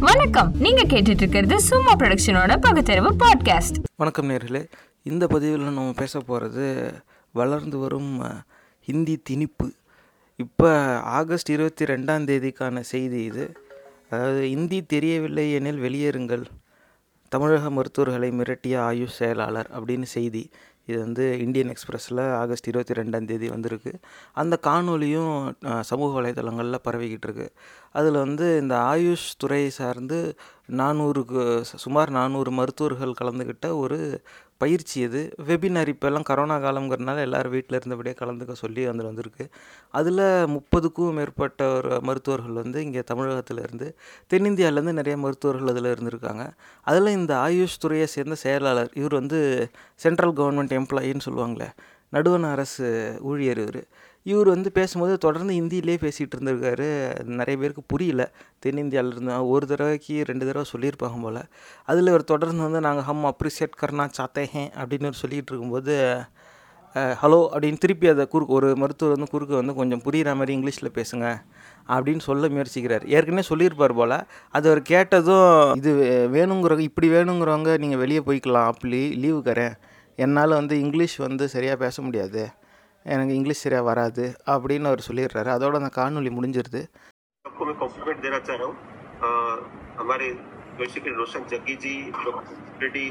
வணக்கம். நீங்க கேட்டுட்டு இருக்கிறது சும்மா ப்ரொடக்ஷனோட பகுத்தறிவு பாட்காஸ்ட் வணக்கம் நேர்களே. இந்த பதிவில் நம்ம பேச போகிறது வளர்ந்து வரும் ஹிந்தி திணிப்பு. இப்போ ஆகஸ்ட் இருபத்தி ரெண்டாம் தேதிக்கான செய்தி இது. அதாவது இந்தி தெரியவில்லை எனில் வெளியேறுங்கள். தமிழக மருத்துவர்களை மிரட்டிய ஆயுஷ் செயலாளர் அப்படின்னு செய்தி. இது வந்து இந்தியன் எக்ஸ்பிரஸில் ஆகஸ்ட் இருபத்தி ரெண்டாம் தேதி வந்திருக்கு. அந்த காணொலியும் சமூக வலைதளங்களில் பரவிக்கிட்டு இருக்கு அதில் வந்து இந்த ஆயுஷ் துறை சார்ந்து நானூறுக்கு சுமார் நானூறு மருத்துவர்கள் கலந்துக்கிட்ட ஒரு பயிற்சி இது வெபினார் இப்போல்லாம் கரோனா காலங்கிறதுனால எல்லோரும் வீட்டில் இருந்தபடியே கலந்துக்க சொல்லி வந்து வந்திருக்கு. அதில் முப்பதுக்கும் மேற்பட்ட ஒரு மருத்துவர்கள் வந்து இங்கே தமிழகத்தில் இருந்து தென்னிந்தியாவிலேருந்து நிறைய மருத்துவர்கள் அதில் இருந்திருக்காங்க. அதில் இந்த ஆயுஷ் துறையை சேர்ந்த செயலாளர் இவர் வந்து சென்ட்ரல் கவர்மெண்ட் எம்ப்ளாயின்னு சொல்லுவாங்களே நடுவண் அரசு ஊழியர் இவர். இவர் வந்து பேசும்போது தொடர்ந்து ஹிந்தியிலே பேசிகிட்டு இருந்திருக்காரு. நிறைய பேருக்கு புரியல. தென்னிந்தியாவில் இருந்தால் ஒரு தடவைக்கு ரெண்டு தடவை சொல்லியிருப்பாங்க போல். அதில் இவர் தொடர்ந்து வந்து நாங்கள் ஹம் அப்ரிசியேட் கர்னா சாத்தேஹே அப்படின்னு சொல்லிகிட்டு இருக்கும்போது ஹலோ அப்படின்னு திருப்பி அதை குறுக்கு ஒரு மருத்துவர் வந்து குறுக்கு வந்து கொஞ்சம் புரிகிற மாதிரி இங்கிலீஷில் பேசுங்க அப்படின்னு சொல்ல முயற்சிக்கிறார். ஏற்கனவே சொல்லியிருப்பார் போல். அது அவர் கேட்டதும் இது வேணுங்கிறவங்க இப்படி வேணுங்கிறவங்க நீங்கள் வெளியே போய்க்கலாம் அப்படி லீவுக்கறேன் என்னால் வந்து இங்கிலீஷ் வந்து சரியாக பேச முடியாது எனக்கு இங்கிலீஷ் சரியாக வராது அப்படின்னு அவர் சொல்லிடுறாரு அதோட அந்த காணொலி முடிஞ்சிருது सबको मैं कॉम्प्लीमेंट देना चाह रहा हूँ अ, हमारे बेसिकली रोशन जग्गी जी रेड्डी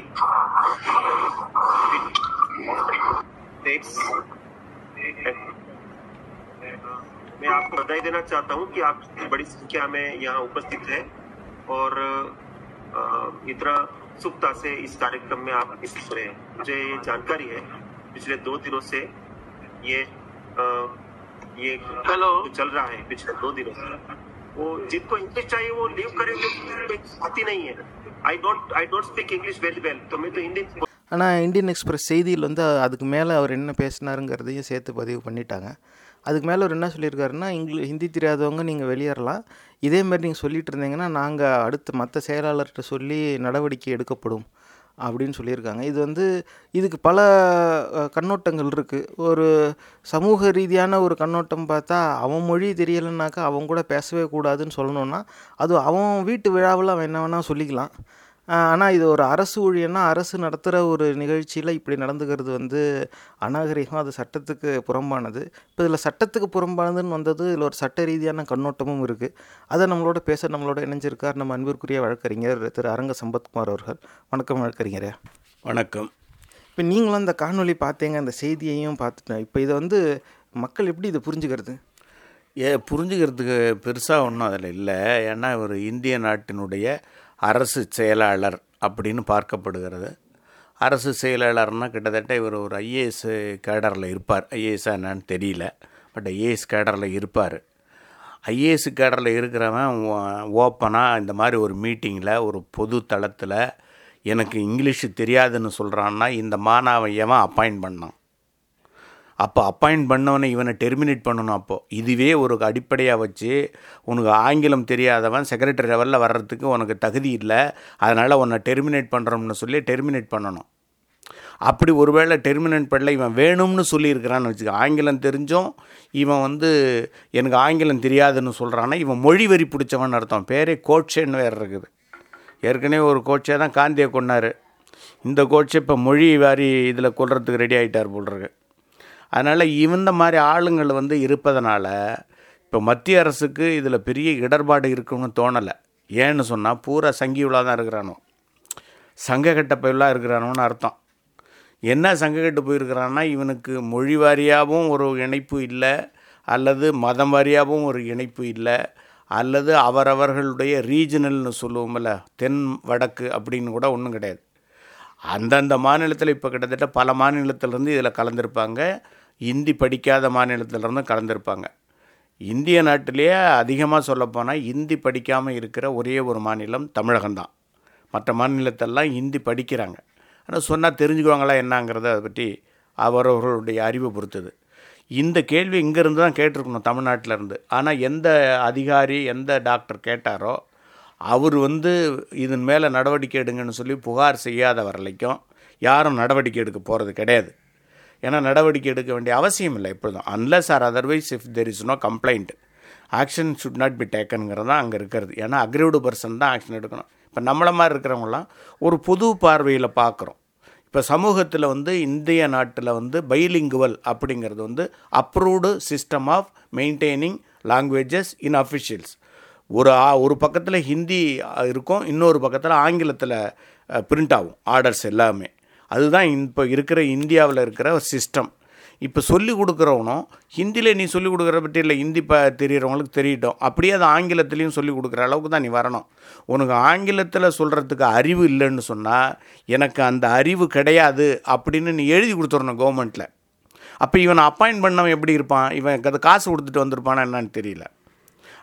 मैं आपको बधाई देना चाहता हूँ कि आप इतनी बड़ी संख्या में यहाँ उपस्थित है और अ, इतना सुखता से इस कार्यक्रम में आप हिस्सा रहे हैं मुझे ये जानकारी है पिछले दो दिनों से ये अ, ये हेलो चल रहा है पिछले दो दिनों से वो जिनको इंग्लिश चाहिए वो लीव करें जो आती नहीं है I don't I don't speak English very well तो मैं तो हिंदी ஆனால் இந்தியன் எக்ஸ்பிரஸ் செய்தியில் வந்து அதுக்கு மேலே அவர் என்ன பேசினாருங்கிறதையும் சேர்த்து பதிவு பண்ணிட்டாங்க அதுக்கு மேலே அவர் என்ன சொல்லியிருக்காருன்னா இங்கிலீஷ் ஹிந்தி தெரியாதவங்க நீங்கள் வெளியேறலாம் இதே மாதிரி நீங்கள் சொல்லிட்டு இருந்தீங்கன்னா நாங்கள் அடுத்து மற்ற செயலாளர்கிட்ட சொல்லி நடவடிக்கை எடுக்கப்படும் அப்படின்னு சொல்லியிருக்காங்க. இது வந்து இதுக்கு பல கண்ணோட்டங்கள் இருக்குது ஒரு சமூக ரீதியான ஒரு கண்ணோட்டம் பார்த்தா அவன் மொழி தெரியலைன்னாக்கா அவன் கூட பேசவே கூடாதுன்னு சொல்லணுன்னா அது அவன் வீட்டு விழாவில் அவன் என்ன வேணால் சொல்லிக்கலாம். ஆனால் இது ஒரு அரசு ஊழியன்னா அரசு நடத்துகிற ஒரு நிகழ்ச்சியில் இப்படி நடந்துக்கிறது வந்து அநாகரிகம் அது சட்டத்துக்கு புறம்பானது. இப்போ இதில் சட்டத்துக்கு புறம்பானதுன்னு வந்தது இதில் ஒரு சட்ட ரீதியான கண்ணோட்டமும் இருக்குது அதை நம்மளோட பேச நம்மளோட இணைஞ்சிருக்கார் நம்ம அன்பிற்குரிய வழக்கறிஞர் திரு அரங்க சம்பத்குமார் அவர்கள். வணக்கம் வழக்கறிஞரே. வணக்கம். இப்போ நீங்களும் அந்த காணொளி பார்த்தீங்க அந்த செய்தியையும் பார்த்துட்டேன் இப்போ இதை வந்து மக்கள் எப்படி இதை புரிஞ்சுக்கிறது? ஏ புரிஞ்சுக்கிறதுக்கு பெருசாக ஒன்றும் அதில் இல்லை. ஏன்னா இவர் இந்திய நாட்டினுடைய அரசு செயலாளர் அப்படின்னு பார்க்கப்படுகிறது. அரசு செயலாளர்னால் கிட்டத்தட்ட இவர் ஒரு ஐஏஎஸ் கேடரில் இருப்பார். ஐஏஎஸ்ஸாக என்னான்னு தெரியல. பட் ஐஏஎஸ் கேடரில் இருப்பார். ஐஏஎஸ் கேடரில் இருக்கிறவன் ஓப்பனாக இந்த மாதிரி ஒரு மீட்டிங்கில் ஒரு பொது தளத்தில் எனக்கு இங்கிலீஷு தெரியாதுன்னு சொல்கிறான்னா இந்த மாணவன் அப்பாயிண்ட் பண்ணான்? அப்போ அப்பாயிண்ட் பண்ணவனை இவனை டெர்மினேட் பண்ணணும் அப்போது இதுவே ஒரு அடிப்படையாக வச்சு உனக்கு ஆங்கிலம் தெரியாதவன் செக்ரட்டரி லெவலில் வர்றதுக்கு உனக்கு தகுதி இல்லை. அதனால் உன்னை டெர்மினேட் பண்ணுறோம்னு சொல்லி டெர்மினேட் பண்ணணும். அப்படி ஒருவேளை டெர்மினேட் பண்ணல இவன் வேணும்னு சொல்லியிருக்கிறான்னு வச்சுக்க. ஆங்கிலம் தெரிஞ்சும் இவன் வந்து எனக்கு ஆங்கிலம் தெரியாதுன்னு சொல்கிறான்னா இவன் மொழி வரி பிடிச்சவன் அர்த்தம். பேரே கோட்சேன்னு வேறு இருக்குது. ஏற்கனவே ஒரு கோட்சே தான் காந்தியை கொண்டார் இந்த கோட்சே இப்போ மொழி வாரி இதில் கொள்றதுக்கு ரெடி ஆகிட்டார் போல் இருக்கு. அதனால் இந்த மாதிரி ஆளுங்கள் வந்து இருப்பதனால இப்போ மத்திய அரசுக்கு இதில் பெரிய இடர்பாடு இருக்குன்னு தோணலை. ஏன்னு சொன்னால் பூரா சங்கியுலாக தான் இருக்கிறானோ. சங்ககட்ட பயிலாக இருக்கிறானோன்னு அர்த்தம். என்ன சங்ககட்டு போயிருக்கிறான்னா இவனுக்கு மொழி வாரியாகவும் ஒரு இணைப்பு இல்லை அல்லது மதம் வாரியாகவும் ஒரு இணைப்பு இல்லை அல்லது அவரவர்களுடைய ரீஜனல்னு சொல்லுவோம்ல தென் வடக்கு அப்படின்னு கூட ஒன்றும் கிடையாது. அந்தந்த மாநிலத்தில் இப்போ கிட்டத்தட்ட பல மாநிலத்திலேருந்து இதில் கலந்துருப்பாங்க. இந்தி படிக்காத மாநிலத்திலேருந்து கலந்துருப்பாங்க. இந்திய நாட்டிலேயே அதிகமாக சொல்லப்போனால் இந்தி படிக்காமல் இருக்கிற ஒரே ஒரு மாநிலம் தமிழகம்தான். மற்ற மாநிலத்தெல்லாம் ஹிந்தி படிக்கிறாங்க. ஆனால் சொன்னால் தெரிஞ்சுக்குவாங்களா என்னங்கிறத அதை பற்றி அவரவர்களுடைய அறிவை பொறுத்தது. இந்த கேள்வி இங்கேருந்து தான் கேட்டிருக்கணும் தமிழ்நாட்டில் இருந்து ஆனால் எந்த அதிகாரி எந்த டாக்டர் கேட்டாரோ அவர் வந்து இதன் மேலே நடவடிக்கை எடுங்கன்னு சொல்லி புகார் செய்யாத வரலைக்கும் யாரும் நடவடிக்கை எடுக்க போகிறது கிடையாது. ஏன்னா நடவடிக்கை எடுக்க வேண்டிய அவசியம் இல்லை இப்பொழுதும். Unless or otherwise if there is no complaint action should not be டேக்கனுங்கிறது தான் அங்கே இருக்கிறது. ஏன்னா அக்ரிவ்டு பர்சன் தான் ஆக்ஷன் எடுக்கணும். இப்போ நம்மளை மாதிரி இருக்கிறவங்களாம் ஒரு பொது பார்வையில் பார்க்குறோம். இப்போ சமூகத்தில் வந்து இந்திய நாட்டில் வந்து பைலிங்குவல் அப்படிங்கிறது வந்து approved system of maintaining languages in officials ஒரு ஆ- ஒரு பக்கத்தில் ஹிந்தி இருக்கும் இன்னொரு பக்கத்தில் ஆங்கிலத்தில் பிரிண்ட் ஆகும் ஆர்டர்ஸ் எல்லாமே. அதுதான் இப்போ இருக்கிற இந்தியாவில் இருக்கிற ஒரு சிஸ்டம் இப்போ சொல்லி கொடுக்குறவனும் ஹிந்தியில் நீ சொல்லிக் கொடுக்குற பற்றி இல்லை ஹிந்தி ப தெரிகிறவங்களுக்கு தெரியட்டும். அப்படியே அது ஆங்கிலத்துலேயும் சொல்லி கொடுக்குற அளவுக்கு தான் நீ வரணும். உனக்கு ஆங்கிலத்தில் சொல்கிறதுக்கு அறிவு இல்லைன்னு சொன்னால் எனக்கு அந்த அறிவு கிடையாது அப்படின்னு நீ எழுதி கொடுத்துடணும் கவர்மெண்ட்டில் அப்போ இவனை அப்பாயின்ட் பண்ணவன் எப்படி இருப்பான்? இவன் அது காசு கொடுத்துட்டு வந்திருப்பானா என்னன்னு தெரியல.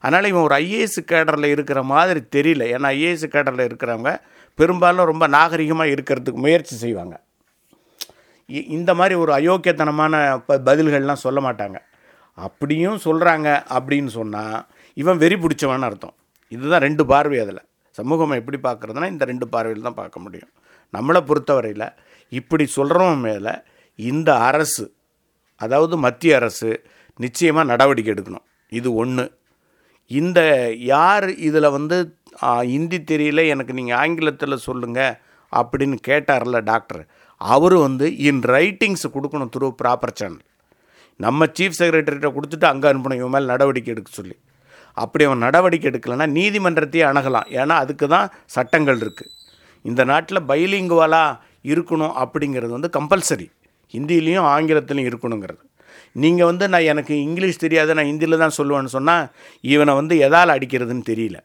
அதனால் இவன் ஒரு ஐஏஎஸ் கேடரில் இருக்கிற மாதிரி தெரியல. ஏன்னா ஐஏஎஸ் கேடரில் இருக்கிறவங்க பெரும்பாலும் ரொம்ப நாகரிகமாக இருக்கிறதுக்கு முயற்சி செய்வாங்க. இ- இந்த மாதிரி ஒரு அயோக்கியத்தனமான ப பதில்கள்லாம் சொல்ல மாட்டாங்க. அப்படியும் சொல்கிறாங்க அப்படின்னு சொன்னால் இவன் வெறி பிடிச்சவன் அர்த்தம். இதுதான் ரெண்டு பார்வை அதில். சமூகம் எப்படி பார்க்குறதுனா இந்த ரெண்டு பார்வையில் தான் பார்க்க முடியும். நம்மளை பொறுத்தவரையில் இப்படி சொல்கிறவன் மேலே இந்த அரசு அதாவது மத்திய அரசு நிச்சயமாக நடவடிக்கை எடுக்கணும். இது ஒன்று இந்த யார் இதில் வந்து ஹிந்தி தெரியல எனக்கு நீங்கள் ஆங்கிலத்தில் சொல்லுங்கள் அப்படின்னு கேட்டார்ல டாக்டர். அவர் வந்து இன் ரைட்டிங்ஸ் கொடுக்கணும் த்ரூ ப்ராப்பர் சேனல் நம்ம சீஃப் செக்ரட்டரிகிட்ட கொடுத்துட்டு அங்கே அனுப்பணும் இவன் மேலே நடவடிக்கை எடுக்க சொல்லி. அப்படி அவன் நடவடிக்கை எடுக்கலைன்னா நீதிமன்றத்தையே அணுகலாம். ஏன்னா அதுக்கு தான் சட்டங்கள் இருக்குது இந்த நாட்டில் பைலிங்குவலாக இருக்கணும் அப்படிங்கிறது வந்து கம்பல்சரி ஹிந்திலையும் ஆங்கிலத்திலையும் இருக்கணுங்கிறது. நீங்கள் வந்து நான் எனக்கு இங்கிலீஷ் தெரியாது நான் ஹிந்தியில் தான் சொல்லுவேன்னு சொன்னால் இவனை வந்து எதால் அடிக்கிறதுன்னு தெரியல.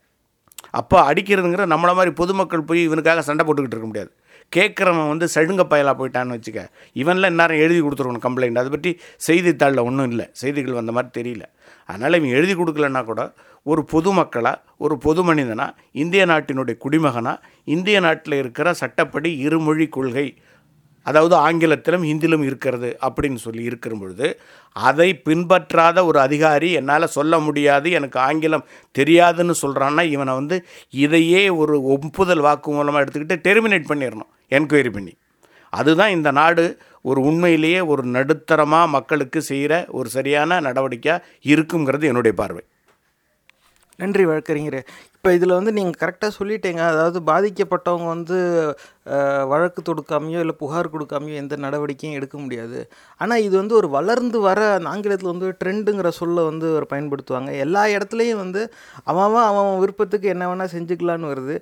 அப்போ அடிக்கிறதுங்கிற நம்மளை மாதிரி பொதுமக்கள் போய் இவனுக்காக சண்டை போட்டுக்கிட்டு இருக்க முடியாது. கேட்குறவன் வந்து சடுங்க பயலாக போயிட்டான்னு வச்சுக்க இவன்லாம் இந்நேரம் எழுதி கொடுத்துருக்கணும் கம்ப்ளைண்ட் அதை பற்றி செய்தித்தாளில் ஒன்றும் இல்லை. செய்திகள் வந்த மாதிரி தெரியல. அதனால் இவன் எழுதி கொடுக்கலன்னா கூட ஒரு பொதுமக்களாக ஒரு பொது மனிதனாக இந்திய நாட்டினுடைய குடிமகனாக இந்திய நாட்டில் இருக்கிற சட்டப்படி இருமொழி கொள்கை அதாவது ஆங்கிலத்திலும் ஹிந்திலும் இருக்கிறது அப்படின்னு சொல்லி இருக்கிற பொழுது அதை பின்பற்றாத ஒரு அதிகாரி என்னால் சொல்ல முடியாது எனக்கு ஆங்கிலம் தெரியாதுன்னு சொல்கிறான்னா இவனை வந்து இதையே ஒரு ஒப்புதல் வாக்கு மூலமாக எடுத்துக்கிட்டு டெர்மினேட் பண்ணிடணும் என்கொயரி பண்ணி. அதுதான் இந்த நாடு ஒரு உண்மையிலேயே ஒரு நடுத்தரமாக மக்களுக்கு செய்கிற ஒரு சரியான நடவடிக்கையாக இருக்குங்கிறது என்னுடைய பார்வை. நன்றி வழக்கறிஞரே. இப்போ இதில் வந்து நீங்கள் கரெக்டாக சொல்லிட்டீங்க. அதாவது பாதிக்கப்பட்டவங்க வந்து வழக்கு தொடுக்காமையோ இல்லை புகார் கொடுக்காமையோ எந்த நடவடிக்கையும் எடுக்க முடியாது. ஆனால் இது வந்து ஒரு வளர்ந்து வர அந்த ஆங்கிலத்தில் வந்து ட்ரெண்டுங்கிற சொல்லை வந்து ஒரு பயன்படுத்துவாங்க. எல்லா இடத்துலையும் வந்து அவன் அவன் விருப்பத்துக்கு என்ன வேணால் செஞ்சுக்கலான்னு வருது.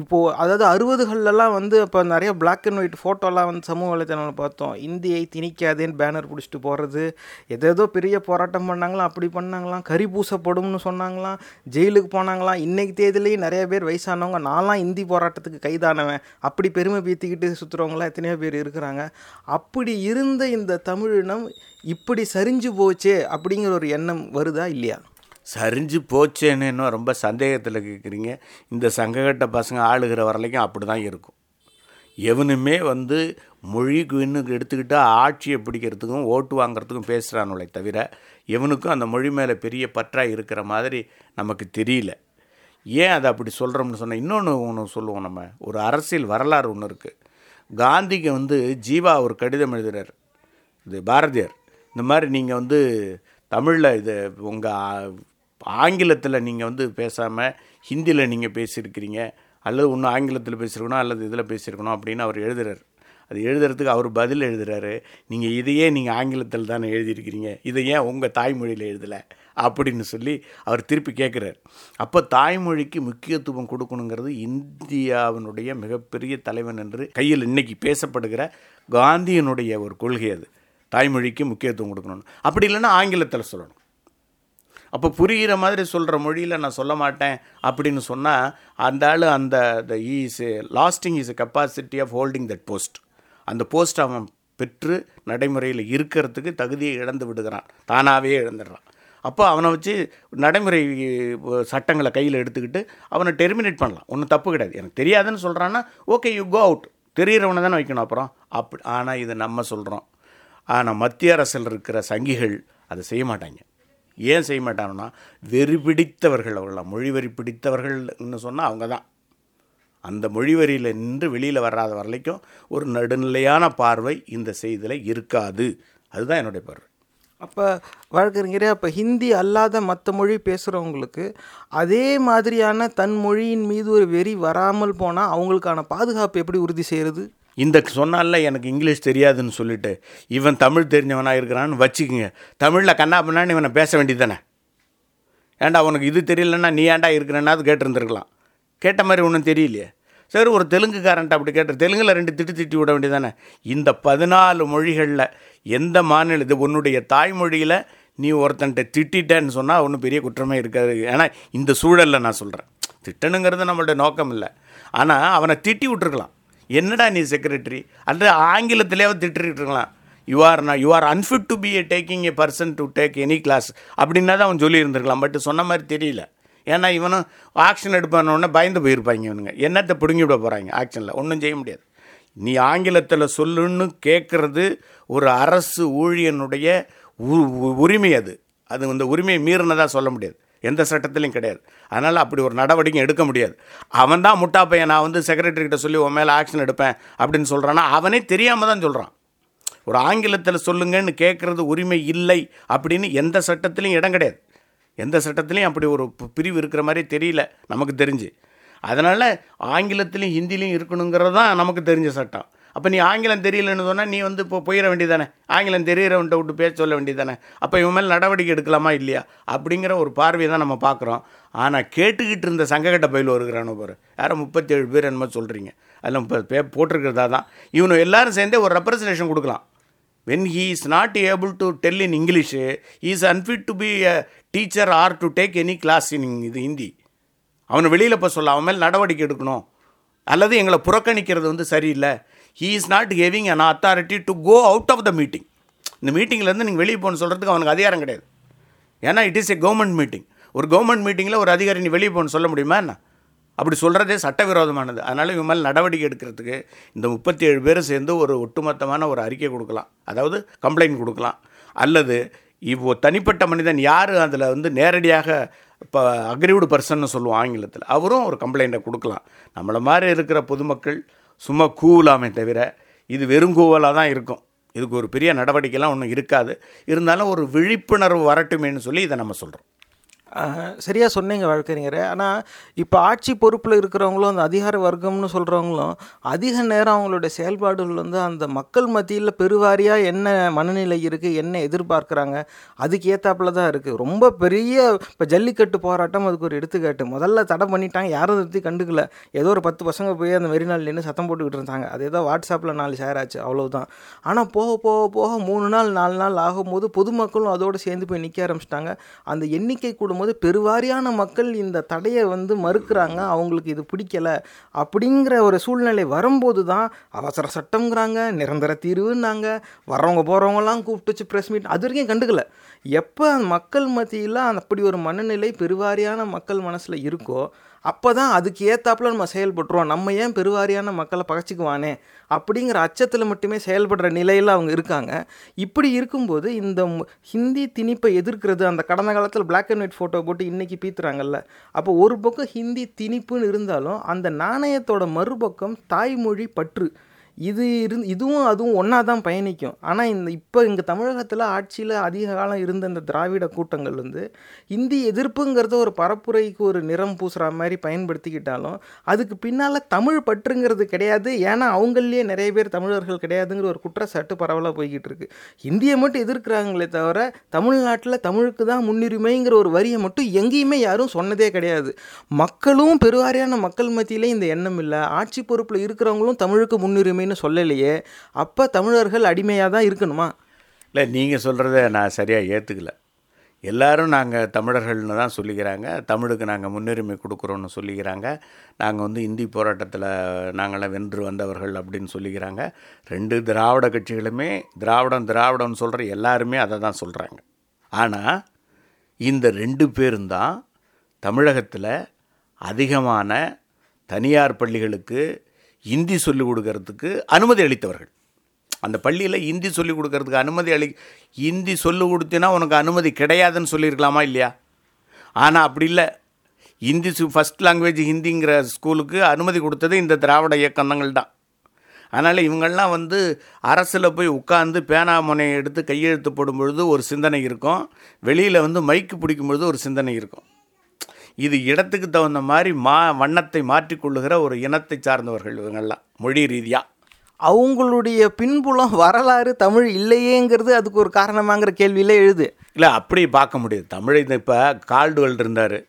இப்போது அதாவது அறுபதுகள்லாம் வந்து இப்போ நிறைய பிளாக் அண்ட் ஒயிட் ஃபோட்டோலாம் வந்து சமூக வலைத்தளங்களில் பார்த்தோம். இந்தியை திணிக்காதேன்னு பேனர் பிடிச்சிட்டு போகிறது எதேதோ பெரிய போராட்டம் பண்ணாங்களாம் அப்படி பண்ணாங்களாம். கறி பூசப்படும்னு சொன்னாங்களாம். ஜெயிலுக்கு போனாங்களாம். இன்றைக்கு தேதியிலேயே நிறைய பேர் வயசானவங்க நான்லாம் இந்தி போராட்டத்துக்கு கைதானவன். அப்படி பெருமை பீத்திக்கிட்டு சுற்றுறவங்களாம் எத்தனையோ பேர் இருக்கிறாங்க. அப்படி இருந்த இந்த தமிழினம் இப்படி சரிஞ்சு போச்சே அப்படிங்கிற ஒரு எண்ணம் வருதா இல்லையா? சரிஞ்சு போச்சேன்னு இன்னும் ரொம்ப சந்தேகத்தில் கேட்குறீங்க இந்த சங்ககட்ட பசங்க ஆளுகிற வரலைக்கும் அப்படி தான் இருக்கும். எவனுமே வந்து மொழி இன்னும் எடுத்துக்கிட்டால் ஆட்சியை பிடிக்கிறதுக்கும் ஓட்டு வாங்குறதுக்கும் பேசுகிறானுங்களே தவிர எவனுக்கும் அந்த மொழி மேலே பெரிய பற்றாக இருக்கிற மாதிரி நமக்கு தெரியல. ஏன் அதை அப்படி சொல்கிறோம்னு சொன்னால் இன்னொன்று ஒன்று சொல்லுவோம் நம்ம. ஒரு அரசியல் வரலாறு ஒன்று இருக்குது காந்திக்கு வந்து ஜீவா ஒரு கடிதம் எழுதுகிறார் இது பாரதியார். இந்த மாதிரி நீங்கள் வந்து தமிழில் இது உங்கள் ஆங்கிலத்தில் நீங்கள் வந்து பேசாமல் ஹிந்தியில் நீங்கள் பேசியிருக்கிறீங்க அல்லது ஒன்று ஆங்கிலத்தில் பேசியிருக்கணும் அல்லது இதில் பேசியிருக்கணும் அப்படின்னு அவர் எழுதுறாரு. அது எழுதுறதுக்கு அவர் பதில் எழுதுறாரு. நீங்கள் இதையே நீங்கள் ஆங்கிலத்தில் தானே எழுதியிருக்கிறீங்க இதை ஏன் உங்கள் தாய்மொழியில் எழுதலை அப்படின்னு சொல்லி அவர் திருப்பி கேட்குறாரு அப்போ தாய்மொழிக்கு முக்கியத்துவம் கொடுக்கணுங்கிறது இந்தியாவினுடைய மிகப்பெரிய தலைவன் என்று கையில் இன்றைக்கி பேசப்படுகிற காந்தியினுடைய ஒரு கொள்கை அது. தாய்மொழிக்கு முக்கியத்துவம் கொடுக்கணும் அப்படி இல்லைன்னா ஆங்கிலத்தில் சொல்லணும். அப்போ புரிகிற மாதிரி சொல்கிற மொழியில் நான் சொல்ல மாட்டேன் அப்படின்னு சொன்னால் அந்த ஆள் அந்த is lasting is capacity of holding that post அந்த போஸ்ட் அவன் பெற்று நடைமுறையில் இருக்கிறதுக்கு தகுதியை இழந்து விடுகிறான். தானாகவே இழந்துடுறான். அப்போ அவனை வச்சு நடைமுறை சட்டங்களை கையில் எடுத்துக்கிட்டு அவனை டெர்மினேட் பண்ணலாம். ஒன்றும் தப்பு கிடையாது. எனக்கு தெரியாதுன்னு சொல்கிறான்னா ஓகே யூ கோ அவுட் தெரிகிறவனை தானே வைக்கணும் அப்புறம். அப்படி ஆனால் இது நம்ம சொல்கிறோம் ஆனால் மத்திய அரசில் இருக்கிற சங்கிகள் அதை செய்ய மாட்டாங்க. ஏன் செய்ய மாட்டாங்கன்னா வெறி பிடித்தவர்கள் அவர்களாம் மொழி வெறி பிடித்தவர்கள்னு சொன்னால் அவங்க தான் அந்த மொழி வரியில் நின்று வெளியில் வராத வரைக்கும் ஒரு நடுநிலையான பார்வை இந்த செய்தியில் இருக்காது. அதுதான் என்னுடைய பார்வை. அப்போ வழக்கறிஞரே அப்போ ஹிந்தி அல்லாத மற்ற மொழி பேசுகிறவங்களுக்கு அதே மாதிரியான தன் மொழியின் மீது ஒரு வெறி வராமல் போனால் அவங்களுக்கான பாதுகாப்பு எப்படி உறுதி செய்கிறது இந்த சொன்னால எனக்கு இங்கிலீஷ் தெரியாதுன்னு சொல்லிட்டு இவன் தமிழ் தெரிஞ்சவனாக இருக்கிறான்னு வச்சுக்கோங்க. தமிழில் கண்ணா பண்ணான்னு இவனை பேச வேண்டியது தானே ஏன்டா உனக்கு இது தெரியலன்னா நீ ஏன்டா இருக்கிறேன்னா அது கேட்டிருந்துருக்கலாம். கேட்ட மாதிரி ஒன்றும் தெரியலையே. சரி ஒரு தெலுங்குக்காரன்ட்ட அப்படி கேட்ட தெலுங்கில் ரெண்டு திட்டு திட்டி விட வேண்டியதானே இந்த பதினாலு மொழிகளில் எந்த மாநில இது உன்னுடைய தாய்மொழியில் நீ ஒருத்தன்ட்ட திட்டிட்டேன்னு சொன்னால் ஒன்றும் பெரிய குற்றமே இருக்காது. ஏன்னா இந்த சூழலில் நான் சொல்கிறேன் திட்டணுங்கிறது நம்மளுடைய நோக்கம் இல்லை ஆனால் அவனை திட்டி விட்டுருக்கலாம். என்னடா நீ செக்ரட்டரி அல்லது ஆங்கிலத்திலேயாவது திட்டிட்டு இருக்கலாம். You are not you are unfit to be a taking a person to take any class அப்படின்னா தான் அவன் சொல்லியிருந்திருக்கலாம். பட் சொன்ன மாதிரி தெரியல. ஏன்னா இவனும் ஆக்ஷன் எடுப்பானோடனே பயந்து போயிருப்பாங்க இவனுங்க. என்னத்தை பிடுங்கி விட போகிறாங்க ஆக்ஷனில் ஒன்றும் செய்ய முடியாது. நீ ஆங்கிலத்தில் சொல்லுன்னு கேட்குறது ஒரு அரசு ஊழியனுடைய உ- உ- உரிமை அது. அது அந்த உரிமையை மீறினதாக சொல்ல முடியாது. எந்த சட்டத்திலையும் கிடையாது. அதனால் அப்படி ஒரு நடவடிக்கை எடுக்க முடியாது. அவன் தான் முட்டா பையன் நான் வந்து செக்ரட்டரிகிட்ட சொல்லி உன் மேலே ஆக்ஷன் எடுப்பேன் அப்படின்னு சொல்கிறான்னா அவனே தெரியாமல் தான் சொல்கிறான் ஒரு ஆங்கிலத்தில் சொல்லுங்கன்னு கேட்குறது உரிமை இல்லை அப்படின்னு எந்த சட்டத்திலையும் இடம் கிடையாது. எந்த சட்டத்திலையும் அப்படி ஒரு பிரிவு இருக்கிற மாதிரி தெரியல நமக்கு தெரிஞ்சு. அதனால் ஆங்கிலத்திலையும் ஹிந்திலையும் இருக்கணுங்கிறது தான் நமக்கு தெரிஞ்ச சட்டம். அப்போ நீ ஆங்கிலம் தெரியலன்னு சொன்னால் நீ வந்து இப்போ போயிட வேண்டியதானே ஆங்கிலம் தெரியிறவன்ட்ட விட்டு பேச சொல்ல வேண்டியதானே அப்போ இவன் மேலே நடவடிக்கை எடுக்கலாமா இல்லையா? அப்படிங்கிற ஒரு பார்வையை தான் நம்ம பார்க்குறோம். ஆனால் கேட்டுக்கிட்டு இருந்த சங்ககட்ட பயில் வருகிறானோ பாரு. யாரும் முப்பத்தேழு பேர் என்னமோ சொல்கிறீங்க அதில் முப்பது பே போட்டிருக்கிறதா தான். இவனு எல்லாரும் சேர்ந்தே ஒரு ரெப்ரசன்டேஷன் கொடுக்கலாம். When he is not able to tell in English is unfit to be a teacher or to take any class in இது ஹிந்தி அவனை வெளியில் இப்போ சொல்ல அவன் மேல் நடவடிக்கை எடுக்கணும். அல்லது எங்களை புறக்கணிக்கிறது வந்து சரியில்லை. He is not having an authority to go out of the meeting இந்த மீட்டிங்லேருந்து நீங்கள் வெளியே போகணும்னு சொல்கிறதுக்கு அவனுக்கு அதிகாரம் கிடையாது. ஏன்னா it is a government meeting ஒரு கவர்மெண்ட் மீட்டிங்கில் ஒரு அதிகாரி நீ வெளியே போகணும்னு சொல்ல முடியுமா என்ன? அப்படி சொல்கிறதே சட்டவிரோதமானது. அதனால் இவன் மேலே நடவடிக்கை எடுக்கிறதுக்கு இந்த முப்பத்தி ஏழு பேரும் சேர்ந்து ஒரு ஒட்டுமொத்தமான ஒரு அறிக்கை கொடுக்கலாம். அதாவது கம்ப்ளைண்ட் கொடுக்கலாம். அல்லது இப்போ தனிப்பட்ட மனிதன் யார்? அதில் வந்து நேரடியாக இப்போ அக்ரிவ்டு பர்சன்னு சொல்லுவோம் ஆங்கிலத்தில். அவரும் ஒரு கம்ப்ளைண்ட்டை கொடுக்கலாம். நம்மளை மாதிரி இருக்கிற பொதுமக்கள் சும்மா கூவலாமே தவிர இது வெறும் கூவலாக தான் இருக்கும். இதுக்கு ஒரு பெரிய நடவடிக்கைலாம் ஒன்றும் இருக்காது. இருந்தாலும் ஒரு விழிப்புணர்வு வரட்டுமேன்னு சொல்லி இதை நம்ம சொல்கிறோம் சரியாக சொன்னீங்க வழக்கறிஞரே. ஆனால் இப்போ ஆட்சி பொறுப்பில் இருக்கிறவங்களும் அந்த அதிகார வர்க்கம்னு சொல்கிறவங்களும் அதிக நேரம் அவங்களுடைய செயல்பாடுகள் வந்து அந்த மக்கள் மத்தியில் பெருவாரியாக என்ன மனநிலை இருக்குது என்ன எதிர்பார்க்குறாங்க அதுக்கு ஏற்றாப்புல தான் இருக்குது ரொம்ப பெரிய இப்போ ஜல்லிக்கட்டு போராட்டம் அதுக்கு ஒரு எடுத்துக்காட்டு. முதல்ல தடை பண்ணிட்டாங்க யாரும் அதை கண்டுக்கல. ஏதோ ஒரு பத்து பசங்க போய் அந்த மெரினால் நின்று சத்தம் போட்டுக்கிட்டு இருந்தாங்க. அது ஏதோ வாட்ஸ்அப்பில் நாலு ஷேர் ஆச்சு அவ்வளோதான் ஆனால் போக போக போக மூணு நாள் நாலு நாள் ஆகும்போது பொதுமக்களும் அதோடு சேர்ந்து போய் நிற்க ஆரம்பிச்சிட்டாங்க. அந்த எண்ணிக்கை கூடும்போது பெருவாரியான மக்கள் இந்த தடையை வந்து மறுக்கிறாங்க அவங்களுக்கு இது பிடிக்கல அப்படிங்கிற ஒரு சூழ்நிலை வரும்போது தான் அவசர சட்டம்ங்கிறாங்க நிரந்தர தீர்வுன்னாங்க. வர்றவங்க போகிறவங்கலாம் கூப்பிட்டு வச்சு ப்ரெஸ் மீட் அது வரைக்கும் கண்டுக்கல. எப்போ மக்கள் மத்தியில் அந்த அப்படி ஒரு மனநிலை பெருவாரியான மக்கள் மனசில் இருக்கோ அப்போ தான் அதுக்கு ஏற்றாப்புல நம்ம செயல்பட்டுருவோம். நம்ம ஏன் பெருவாரியான மக்களை பகச்சிக்குவானே? அப்படிங்கிற அச்சத்தில் மட்டுமே செயல்படுற நிலையில் அவங்க இருக்காங்க. இப்படி இருக்கும்போது இந்த ஹிந்தி திணிப்பை எதிர்க்கிறது அந்த கடந்த காலத்தில் பிளாக் அண்ட் ஒயிட் ஃபோட்டோ போட்டு இன்றைக்கி பீத்துறாங்கல்ல அப்போ ஒரு பக்கம் ஹிந்தி திணிப்புன்னு இருந்தாலும் அந்த நாணயத்தோட மறுபக்கம் தாய்மொழி பற்று. இது இருந் இதுவும் அதுவும் ஒன்றா தான் பயணிக்கும். ஆனால் இந்த இப்போ இங்கே தமிழகத்தில் ஆட்சியில் அதிக காலம் இருந்த இந்த திராவிட கூட்டங்கள் வந்து இந்தி எதிர்ப்புங்கிறத ஒரு பரப்புரைக்கு ஒரு நிறம் பூசுகிற மாதிரி பயன்படுத்திக்கிட்டாலும் அதுக்கு பின்னால் தமிழ் பற்றுங்கிறது கிடையாது. ஏன்னா அவங்களே நிறைய பேர் தமிழர்கள் கிடையாதுங்கிற ஒரு குற்றச்சாட்டு பரவலாக போய்கிட்டு இருக்கு. இந்தியை மட்டும் எதிர்க்கிறாங்களே தவிர தமிழ்நாட்டில் தமிழுக்கு தான் முன்னுரிமைங்கிற ஒரு வரியை மட்டும் எங்கேயுமே யாரும் சொன்னதே கிடையாது. மக்களும் பெருவாரியான மக்கள் மத்தியிலே இந்த எண்ணம் இல்லை. ஆட்சி பொறுப்பில் இருக்கிறவங்களும் தமிழுக்கு முன்னுரிமை அடிமைன்னு சொல்லலையே அப்போ தமிழர்கள் அடிமையாக தான் இருக்கணுமா? இல்லை நீங்கள் சொல்கிறத நான் சரியாக ஏற்றுக்கல எல்லாரும் நாங்கள் தமிழர்கள்னு தான் சொல்லிக்கிறாங்க. தமிழுக்கு நாங்கள் முன்னுரிமை கொடுக்குறோன்னு சொல்லிக்கிறாங்க. நாங்கள் வந்து இந்தி போராட்டத்தில் நாங்களாம் வென்று வந்தவர்கள் அப்படின்னு சொல்லிக்கிறாங்க. ரெண்டு திராவிட கட்சிகளுமே திராவிடம் திராவிடம்னு சொல்கிற எல்லாருமே அதை தான் சொல்கிறாங்க ஆனால் இந்த ரெண்டு பேரும் தான் தமிழகத்தில் அதிகமான தனியார் பள்ளிகளுக்கு இந்தி சொல்லிக் கொடுக்கறதுக்கு அனுமதி அளித்தவர்கள். அந்த பள்ளியில் இந்தி சொல்லிக் கொடுக்கறதுக்கு அனுமதி அளி இந்தி சொல்லிக் கொடுத்தினா உனக்கு அனுமதி கிடையாதுன்னு சொல்லியிருக்கலாமா இல்லையா? ஆனால் அப்படி இல்லை. ஹிந்தி ஃபஸ்ட் லாங்குவேஜ் ஹிந்திங்கிற ஸ்கூலுக்கு அனுமதி கொடுத்தது இந்த திராவிட இயக்கங்கள் தான் அதனால் இவங்கள்லாம் வந்து அரசில் போய் உட்காந்து பேனா முனையை எடுத்து கையெழுத்து போடும் பொழுது ஒரு சிந்தனை இருக்கும். வெளியில் வந்து மைக்கு பிடிக்கும் பொழுது ஒரு சிந்தனை இருக்கும். இது இடத்துக்கு தகுந்த மாதிரி மா வண்ணத்தை மாற்றிக்கொள்ளுகிற ஒரு இனத்தை சார்ந்தவர்கள் இவங்கெல்லாம் மொழி ரீதியாக அவங்களுடைய பின்புலம் வரலாறு தமிழ் இல்லையேங்கிறது அதுக்கு ஒரு காரணமாங்கிற கேள்வியில எழுது. இல்லை அப்படி பார்க்க முடியாது. தமிழை இப்போ கால்டுவல் இருந்தார்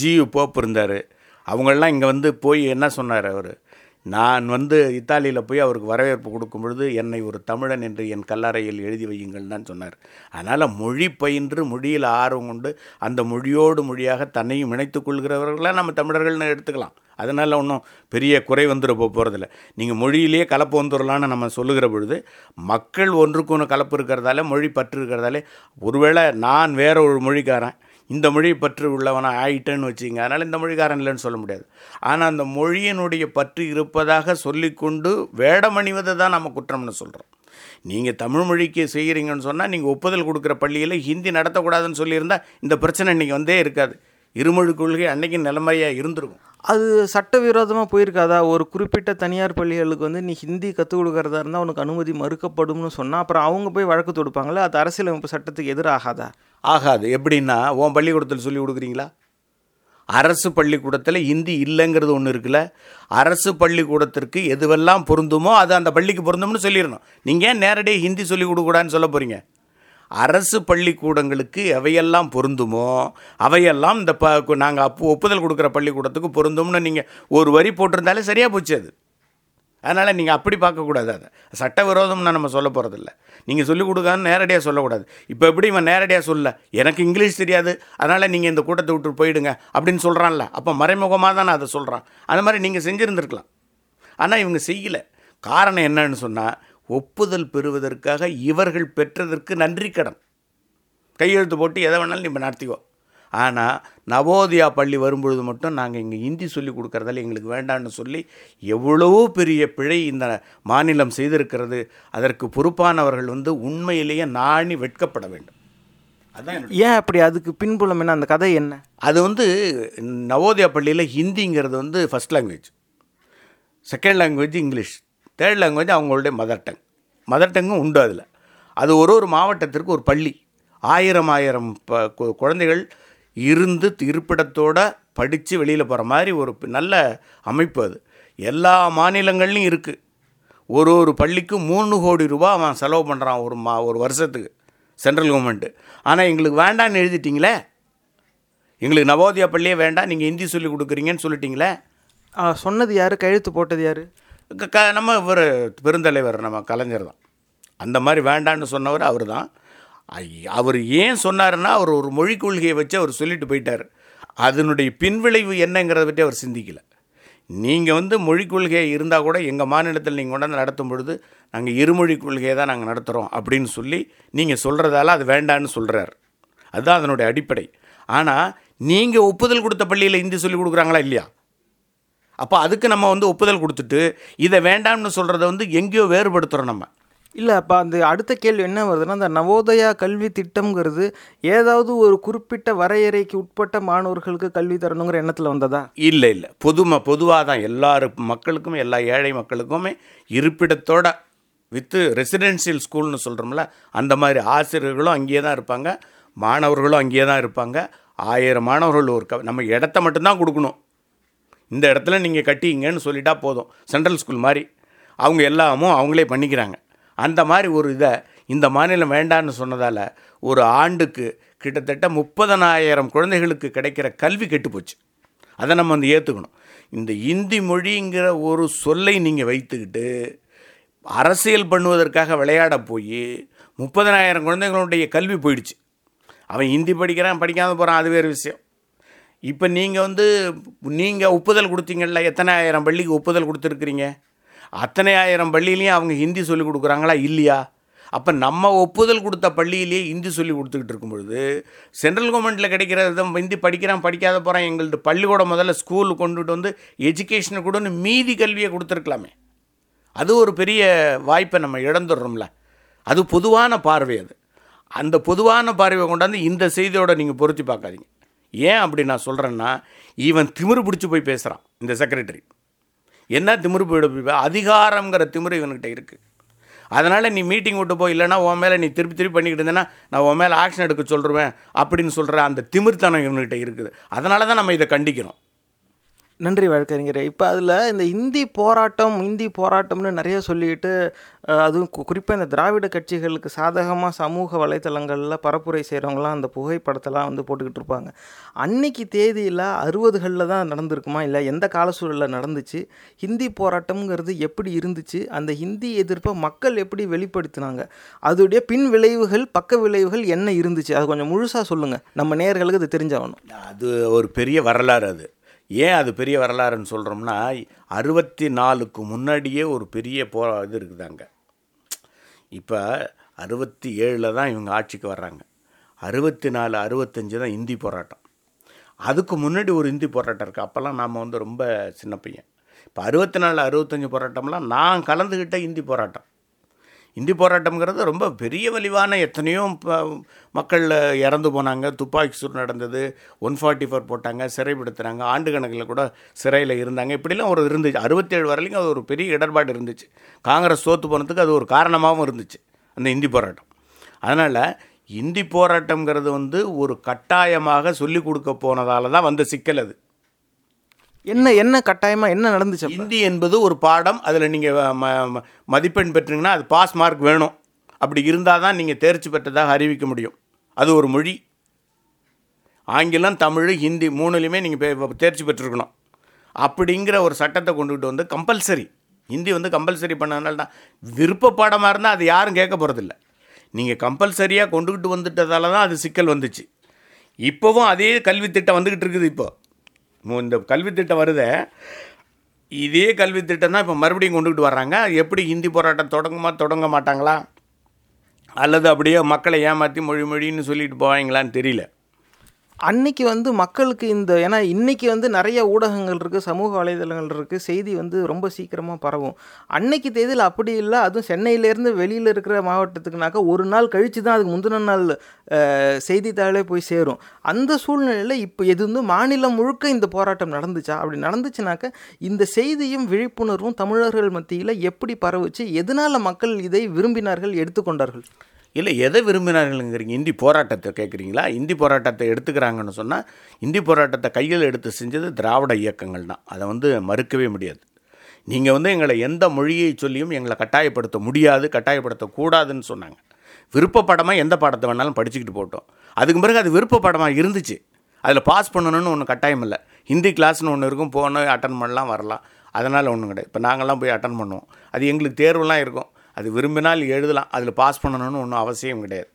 ஜியு போப் இருந்தார். அவங்கெல்லாம் இங்கே வந்து போய் என்ன சொன்னார் அவர்? நான் வந்து இத்தாலியில் போய் அவருக்கு வரவேற்பு கொடுக்கும் பொழுது என்னை ஒரு தமிழன் என்று என் கல்லறையில் எழுதி வையுங்கள் தான் சொன்னார். அதனால் மொழி பயின்று மொழியில் ஆர்வம் கொண்டு அந்த மொழியோடு மொழியாக தன்னையும் இணைத்து கொள்கிறவர்களாக நம்ம தமிழர்கள்னு எடுத்துக்கலாம். அதனால் ஒன்றும் பெரிய குறை வந்துட போகிறதில்ல நீங்கள் மொழியிலேயே கலப்பு வந்துடலான்னு நம்ம சொல்லுகிற பொழுது மக்கள் ஒன்றுக்கு ஒன்று கலப்பு இருக்கிறதால மொழி பற்று இருக்கிறதாலே ஒருவேளை நான் வேற ஒரு மொழிக்காரன் இந்த மொழி பற்று உள்ளவனாக ஆயிட்டேன்னு வச்சுங்க அதனால் இந்த மொழிக்காரன் இல்லைன்னு சொல்ல முடியாது. ஆனால் அந்த மொழியினுடைய பற்று இருப்பதாக சொல்லிக்கொண்டு வேடமணிவதை தான் நம்ம குற்றம்னு சொல்கிறோம் நீங்கள் தமிழ் மொழிக்கு செய்கிறீங்கன்னு சொன்னால் நீங்கள் ஒப்புதல் கொடுக்குற பள்ளியில் ஹிந்தி நடத்தக்கூடாதுன்னு சொல்லியிருந்தால் இந்த பிரச்சனை இன்றைக்கி வந்தே இருக்காது. இருமொழி கொள்கை அன்றைக்கி நிலைமையாக இருந்திருக்கும். அது சட்டவிரோதமாக போயிருக்காதா? ஒரு குறிப்பிட்ட தனியார் பள்ளிகளுக்கு வந்து நீ ஹிந்தி கற்றுக் கொடுக்குறதா இருந்தால் உனக்கு அனுமதி மறுக்கப்படும்னு சொன்னால் அப்புறம் அவங்க போய் வழக்கு தொடுப்பாங்களே? அது அரசியலமைப்பு சட்டத்துக்கு எதிராகாதா? ஆகாது. எப்படின்னா உன் பள்ளிக்கூடத்தில் சொல்லி கொடுக்குறீங்களா? அரசு பள்ளிக்கூடத்தில் ஹிந்தி இல்லைங்கிறது ஒன்று இருக்குல்ல. அரசு பள்ளிக்கூடத்திற்கு எதுவெல்லாம் பொருந்துமோ அது அந்த பள்ளிக்கு பொருந்தும்னு சொல்லிடணும். நீங்கள் ஏன் நேரடியாக ஹிந்தி சொல்லி கொடுக்கூடாதுன்னு சொல்ல போகிறீங்க அரசு பள்ளிக்கூடங்களுக்கு எவையெல்லாம் பொருந்துமோ அவையெல்லாம் இந்த ப நாங்கள் அப்போ ஒப்புதல் கொடுக்குற பள்ளிக்கூடத்துக்கு பொருந்தும்னு நீங்கள் ஒரு வரி போட்டிருந்தாலே சரியாக போச்சு அது. அதனால் நீங்கள் அப்படி பார்க்கக்கூடாது அதை. சட்டவிரோதம்னு நம்ம சொல்ல போகிறதில்ல நீங்கள் சொல்லிக் கொடுக்கான்னு நேரடியாக சொல்லக்கூடாது. இப்போ எப்படி இவன் நேரடியாக சொல்ல? எனக்கு இங்கிலீஷ் தெரியாது. அதனால் நீங்கள் இந்த கூட்டத்தை விட்டு போயிடுங்க அப்படின்னு சொல்கிறான்ல அப்போ மறைமுகமாக தானே அதை சொல்கிறான் அந்த மாதிரி நீங்கள் செஞ்சுருந்துருக்கலாம். ஆனால் இவங்க செய்யலை. காரணம் என்னன்னு சொன்னால் ஒப்புதல் பெறுவதற்காக இவர்கள் பெற்றதற்கு நன்றி கடன். கையெழுத்து போட்டு எதை வேணாலும் நீங்கள் நடத்திக்கோ. ஆனால் நவோதயா பள்ளி வரும்பொழுது மட்டும் நாங்கள் இங்கே ஹிந்தி சொல்லி கொடுக்கறதால எங்களுக்கு வேண்டாம்னு சொல்லி எவ்வளவோ பெரிய பிழை இந்த மாநிலம் செய்திருக்கிறது. அதற்கு பொறுப்பானவர்கள் வந்து உண்மையிலேயே நாணி வெட்கப்பட வேண்டும். அதான் ஏன் அப்படி? அதுக்கு பின்புலம் என்ன? அந்த கதை என்ன? அது வந்து நவோதயா பள்ளியில் ஹிந்திங்கிறது வந்து first language second language English third language அவங்களுடைய மதர் டங் மதர் டங்கும் உண்டு அதில். அது ஒரு ஒரு மாவட்டத்திற்கு ஒரு பள்ளி. ஆயிரம் ஆயிரம் ப குழந்தைகள் இருந்து இருப்பிடத்தோட படித்து வெளியில் போகிற மாதிரி ஒரு நல்ல அமைப்பு அது. எல்லா மாநிலங்கள்லையும் இருக்குது ஒரு ஒரு பள்ளிக்கும் மூணு கோடி ரூபா அவன் செலவு பண்ணுறான் ஒரு மா ஒரு வருஷத்துக்கு சென்ட்ரல் கவர்மெண்ட்டு ஆனால் எங்களுக்கு வேண்டான்னு எழுதிட்டீங்களே? எங்களுக்கு நவோதயா பள்ளியே வேண்டாம் நீங்கள் ஹிந்தி சொல்லி கொடுக்குறீங்கன்னு சொல்லிட்டீங்களே? சொன்னது யார்? கையெழுத்து போட்டது யார்? க- நம்ம இவர் பெருந்தலைவர் நம்ம கலைஞர் தான். அந்த மாதிரி வேண்டான்னு சொன்னவர் அவர் தான். அவர் ஏன் சொன்னாருன்னா அவர் ஒரு மொழிக் கொள்கையை வச்சு அவர் சொல்லிட்டு போயிட்டார். அதனுடைய பின்விளைவு என்னங்கிறத பற்றி அவர் சிந்திக்கலை. நீங்கள் வந்து மொழிக் கொள்கை இருந்தால் கூட எங்கள் மாநிலத்தில் நீங்கள் கொண்டாந்து நடத்தும் பொழுது நாங்கள் இருமொழி கொள்கையை தான் நாங்கள் நடத்துகிறோம் அப்படின்னு சொல்லி நீங்கள் சொல்கிறதால அது வேண்டான்னு சொல்கிறார் அதுதான் அதனுடைய அடிப்படை. ஆனால் நீங்கள் ஒப்புதல் கொடுத்த பள்ளியில் இந்தி சொல்லி கொடுக்குறாங்களா இல்லையா? அப்போ அதுக்கு நம்ம வந்து ஒப்புதல் கொடுத்துட்டு இதை வேண்டாம்னு சொல்கிறத வந்து எங்கேயோ வேறுபடுத்துகிறோம் நம்ம. இல்லை அப்போ அந்த அடுத்த கேள்வி என்ன வருதுன்னா அந்த நவோதயா கல்வி திட்டம்ங்கிறது ஏதாவது ஒரு குறிப்பிட்ட வரையறைக்கு உட்பட்ட மாணவர்களுக்கு கல்வி தரணுங்கிற எண்ணத்தில் வந்ததா? இல்லை இல்லை. பொதும பொதுவாக தான் எல்லாரு மக்களுக்கும் எல்லா ஏழை மக்களுக்குமே இருப்பிடத்தோட வித்து ரெசிடென்ஷியல் ஸ்கூல்னு சொல்கிறோம்ல அந்த மாதிரி ஆசிரியர்களும் அங்கேயே தான் இருப்பாங்க மாணவர்களும் அங்கேயே தான் இருப்பாங்க. ஆயிரம் மாணவர்கள் ஒரு க நம்ம இடத்த மட்டும்தான் கொடுக்கணும். இந்த இடத்துல நீங்கள் கட்டிங்கன்னு சொல்லிட்டா போதும். சென்ட்ரல் ஸ்கூல் மாதிரி. அவங்க எல்லாமும் அவங்களே பண்ணிக்கிறாங்க. அந்த மாதிரி ஒரு இதை இந்த மாநிலம் வேண்டான்னு சொன்னதால் ஒரு ஆண்டுக்கு கிட்டத்தட்ட முப்பதனாயிரம் குழந்தைகளுக்கு கிடைக்கிற கல்வி கெட்டுப்போச்சு அதை நம்ம வந்து ஏற்றுக்கணும் இந்த இந்தி மொழிங்கிற ஒரு சொல்லை நீங்கள் வைத்துக்கிட்டு அரசியல் பண்ணுவதற்காக விளையாட போய் முப்பதனாயிரம் குழந்தைகளுடைய கல்வி போயிடுச்சு. அவன் ஹிந்தி படிக்கிறான் படிக்காமல் போகிறான் அது வேறு விஷயம். இப்போ நீங்கள் வந்து நீங்கள் ஒப்புதல் கொடுத்தீங்கள்ல எத்தனை ஆயிரம் பள்ளிக்கு ஒப்புதல் கொடுத்துருக்குறீங்க? அத்தனை ஆயிரம் பள்ளியிலையும் அவங்க ஹிந்தி சொல்லி கொடுக்குறாங்களா இல்லையா? அப்போ நம்ம ஒப்புதல் கொடுத்த பள்ளியிலேயே ஹிந்தி சொல்லி கொடுத்துக்கிட்டு இருக்கும் பொழுது சென்ட்ரல் கவர்மெண்ட்டில் கிடைக்கிறத ஹிந்தி படிக்கிறான் படிக்காத போகிறான் எங்களது பள்ளிக்கூடம் முதல்ல ஸ்கூல் கொண்டுட்டு வந்து எஜுகேஷனை கூட மீதி கல்வியை கொடுத்துருக்கலாமே. அது ஒரு பெரிய வாய்ப்பை நம்ம இழந்துடுறோம்ல. அது பொதுவான பார்வை அது. அந்த பொதுவான பார்வையை கொண்டாந்து இந்த செய்தியோட நீங்கள் பொருத்தி பார்க்காதீங்க. ஏன் அப்படி நான் சொல்கிறேன்னா இவன் திமிரு பிடிச்சி போய் பேசுகிறான் இந்த செக்ரட்டரி என்ன திமிரு போய் அதிகாரங்கிற திமிரு இவன்கிட்ட இருக்குது அதனால் நீ மீட்டிங் விட்டு போய் இல்லைன்னா உன் மேலே நீ திருப்பி திருப்பி பண்ணிக்கிட்டு இருந்தேன்னா நான் உன் மேலே ஆக்ஷன் எடுக்க சொல்கிறேன் அப்படின்னு சொல்கிற அந்த திமிர்த்தனம் இவன்கிட்ட இருக்குது. அதனால தான் நம்ம இதை கண்டிக்கிறோம். நன்றி வழக்கறிஞரே. இப்போ அதில் இந்த இந்தி போராட்டம் இந்தி போராட்டம்னு நிறைய சொல்லிட்டு அதுவும் குறிப்பாக இந்த திராவிட கட்சிகளுக்கு சாதகமாக சமூக வலைத்தளங்களில் பரப்புரை செய்கிறவங்களாம் அந்த புகைப்படத்தெல்லாம் வந்து போட்டுக்கிட்டு இருப்பாங்க. அன்னைக்கு தேதியில் அறுபதுகளில் தான் நடந்திருக்குமா? இல்லை எந்த கால சூழலில் நடந்துச்சு? ஹிந்தி போராட்டம்ங்கிறது எப்படி இருந்துச்சு? அந்த ஹிந்தி எதிர்ப்பை மக்கள் எப்படி வெளிப்படுத்தினாங்க? அதோடைய பின் விளைவுகள் பக்க விளைவுகள் என்ன இருந்துச்சு? அது கொஞ்சம் முழுசாக சொல்லுங்கள் நம்ம நேர்களுக்கு அது தெரிஞ்சாகணும் அது ஒரு பெரிய வரலாறு அது. ஏன் அது பெரிய வரலாறுன்னு சொல்கிறோம்னா அறுபத்தி நாலுக்கு முன்னாடியே ஒரு பெரிய போ இது இருக்குதாங்க இப்போ அறுபத்தி ஏழில் தான் இவங்க ஆட்சிக்கு வர்றாங்க. அறுபத்தி நாலு அறுபத்தஞ்சு தான் இந்தி போராட்டம். அதுக்கு முன்னாடி ஒரு இந்தி போராட்டம் இருக்குது அப்போல்லாம் நாம் வந்து ரொம்ப சின்ன பையன். இப்போ அறுபத்தி நாலு அறுபத்தஞ்சு போராட்டம்லாம் நான் கலந்துக்கிட்ட இந்தி போராட்டம். இந்தி போராட்டம்ங்கிறது ரொம்ப பெரிய வலிவான எத்தனையோ ப- மக்கள் இறந்து போனாங்க. துப்பாக்கி சூடு நடந்தது ஒன் ஃபார்ட்டி ஃபோர் போட்டாங்க சிறைப்படுத்துனாங்க ஆண்டு கணக்கில் கூட சிறையில் இருந்தாங்க. இப்படிலாம் ஒரு இருந்துச்சு. அறுபத்தேழு வரலையும் அது ஒரு பெரிய இடர்பாடு இருந்துச்சு. காங்கிரஸ் தோற்று போனதுக்கு அது ஒரு காரணமாகவும் இருந்துச்சு அந்த இந்தி போராட்டம். அதனால் இந்தி போராட்டங்கிறது வந்து ஒரு கட்டாயமாக சொல்லிக் கொடுக்க போனதால தான் வந்த சிக்கல் அது. என்ன என்ன கட்டாயமாக என்ன நடந்துச்சு ஹிந்தி என்பது ஒரு பாடம் அதில் நீங்கள் ம மதிப்பெண் பெற்றீங்கன்னா அது பாஸ் மார்க் வேணும். அப்படி இருந்தால் தான் நீங்கள் தேர்ச்சி பெற்றதாக அறிவிக்க முடியும். அது ஒரு மொழி. ஆங்கிலம் தமிழ் ஹிந்தி மூணுலையுமே நீங்கள் தேர்ச்சி பெற்றிருக்கணும். அப்படிங்கிற ஒரு சட்டத்தை கொண்டுகிட்டு வந்து கம்பல்சரி. ஹிந்தி வந்து கம்பல்சரி பண்ணதுனால தான். விருப்ப பாடமாக இருந்தால் அது யாரும் கேட்க போகிறதில்ல நீங்கள் கம்பல்சரியாக கொண்டுக்கிட்டு வந்துட்டதால தான் அது சிக்கல் வந்துச்சு. இப்போவும் அதே கல்வி திட்டம் வந்துக்கிட்டு இருக்குது இப்போது இந்த கல்வி திட்டம் இதே கல்வி திட்டம் தான் இப்போ மறுபடியும் கொண்டுகிட்டு வர்றாங்க. எப்படி ஹிந்தி போராட்டம் தொடங்குமா தொடங்க மாட்டாங்களா? அல்லது அப்படியே மக்களை ஏமாற்றி மொழி மொழின்னு சொல்லிட்டு போவாங்களான்னு தெரியல. அன்னைக்கு வந்து மக்களுக்கு இந்த ஏன்னா இன்னைக்கு வந்து நிறைய ஊடகங்கள் இருக்குது சமூக வலைதளங்கள் இருக்குது செய்தி வந்து ரொம்ப சீக்கிரமாக பரவும். அன்னைக்கு தேதியில் அப்படி இல்லை அதுவும் சென்னையிலேருந்து வெளியில் இருக்கிற மாவட்டத்துக்குனாக்கா ஒரு நாள் கழித்து தான் அதுக்கு முந்தின நாள் செய்தித்தாளே போய் சேரும். அந்த சூழ்நிலையில் இப்போ எது வந்து மாநிலம் முழுக்க இந்த போராட்டம் நடந்துச்சா? அப்படி நடந்துச்சுனாக்கா இந்த செய்தியும் விழிப்புணர்வும் தமிழர்கள் மத்தியில் எப்படி பரவுச்சு? எதனால் மக்கள் இதை விரும்பினார்கள் எடுத்துக்கொண்டார்கள்? இல்லை எதை விரும்பினார்களுங்கிறீங்க? இந்தி போராட்டத்தை கேட்குறீங்களா? இந்தி போராட்டத்தை எடுத்துக்கிறாங்கன்னு சொன்னால் இந்தி போராட்டத்தை கையில் எடுத்து செஞ்சது திராவிட இயக்கங்கள் தான். அதை வந்து மறுக்கவே முடியாது. நீங்கள் வந்து எங்களை எந்த மொழியை சொல்லியும் எங்களை கட்டாயப்படுத்த முடியாது கட்டாயப்படுத்தக்கூடாதுன்னு சொன்னாங்க. விருப்பப்படமாக எந்த பாடத்தை வேணாலும் படிச்சுக்கிட்டு போட்டோம். அதுக்கு பிறகு அது விருப்பப்படமாக இருந்துச்சு. அதில் பாஸ் பண்ணணும்னு ஒன்று கட்டாயம் இல்லை. ஹிந்தி கிளாஸ்னு ஒன்று இருக்கும் போகணும் அட்டன் பண்ணலாம் வரலாம். அதனால் ஒன்றும் கிடையாது. இப்போ நாங்கள்லாம் போய் அட்டன் பண்ணுவோம். அது எங்களுக்கு தேர்வுலாம் இருக்கும். அது விரும்பினால் எழுதலாம். அதில் பாஸ் பண்ணணும்னு ஒன்றும் அவசியம் கிடையாது.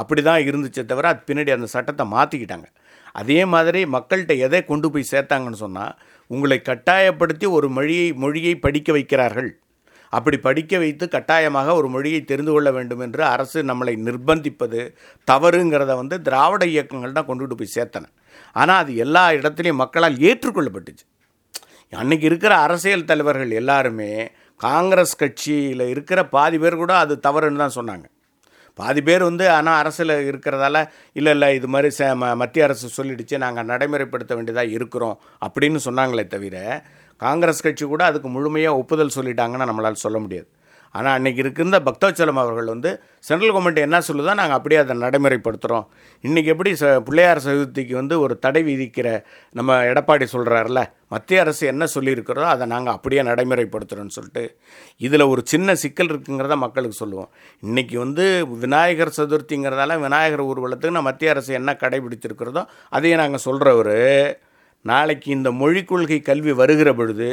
அப்படி தான் இருந்துச்சே தவிர அது பின்னாடி அந்த சட்டத்தை மாற்றிக்கிட்டாங்க அதே மாதிரி மக்கள்கிட்ட எதை கொண்டு போய் சேர்த்தாங்கன்னு சொன்னால் உங்களை கட்டாயப்படுத்தி ஒரு மொழியை மொழியை படிக்க வைக்கிறார்கள். அப்படி படிக்க வைத்து கட்டாயமாக ஒரு மொழியை தெரிந்து கொள்ள வேண்டும் என்று அரசு நம்மளை நிர்பந்திப்பது தவறுங்கிறத வந்து திராவிட இயக்கங்கள் தான் கொண்டுகிட்டு போய் சேர்த்தன. ஆனால் அது எல்லா இடத்துலையும் மக்களால் ஏற்றுக்கொள்ளப்பட்டுச்சு. அன்றைக்கி இருக்கிற அரசியல் தலைவர்கள் எல்லாருமே காங்கிரஸ் கட்சியில் இருக்கிற பாதி பேர் கூட அது தவறுன்னு தான் சொன்னாங்க. பாதி பேர் வந்து ஆனால் அரசில் இருக்கிறதால இல்லை இல்லை இது மாதிரி ச ம மத்திய அரசு சொல்லிடுச்சு நாங்கள் நடைமுறைப்படுத்த வேண்டியதாக இருக்கிறோம். அப்படின்னு சொன்னாங்களே தவிர காங்கிரஸ் கட்சி கூட அதுக்கு முழுமையாக ஒப்புதல் சொல்லிட்டாங்கன்னு நம்மளால் சொல்ல முடியாது. ஆனால் அன்றைக்கி இருக்கின்ற பக்தோச்சலம் அவர்கள் வந்து சென்ட்ரல் கவர்மெண்ட் என்ன சொல்லுதோ நாங்கள் அப்படியே அதை நடைமுறைப்படுத்துகிறோம் இன்றைக்கி எப்படி ச பிள்ளையார் சதுர்த்திக்கு வந்து ஒரு தடை விதிக்கிற நம்ம எடப்பாடி சொல்கிறாருல மத்திய அரசு என்ன சொல்லியிருக்கிறதோ அதை நாங்கள் அப்படியே நடைமுறைப்படுத்துகிறோன்னு சொல்லிட்டு இதில் ஒரு சின்ன சிக்கல் இருக்குங்கிறத மக்களுக்கு சொல்லுவோம். இன்றைக்கி வந்து விநாயகர் சதுர்த்திங்கிறதால விநாயகர் ஊர்வலத்துக்கு நான் மத்திய அரசு என்ன கடைபிடிச்சிருக்கிறதோ அதையே நாங்கள் சொல்கிறவர் நாளைக்கு இந்த மொழிக் கொள்கை கல்வி வருகிற பொழுது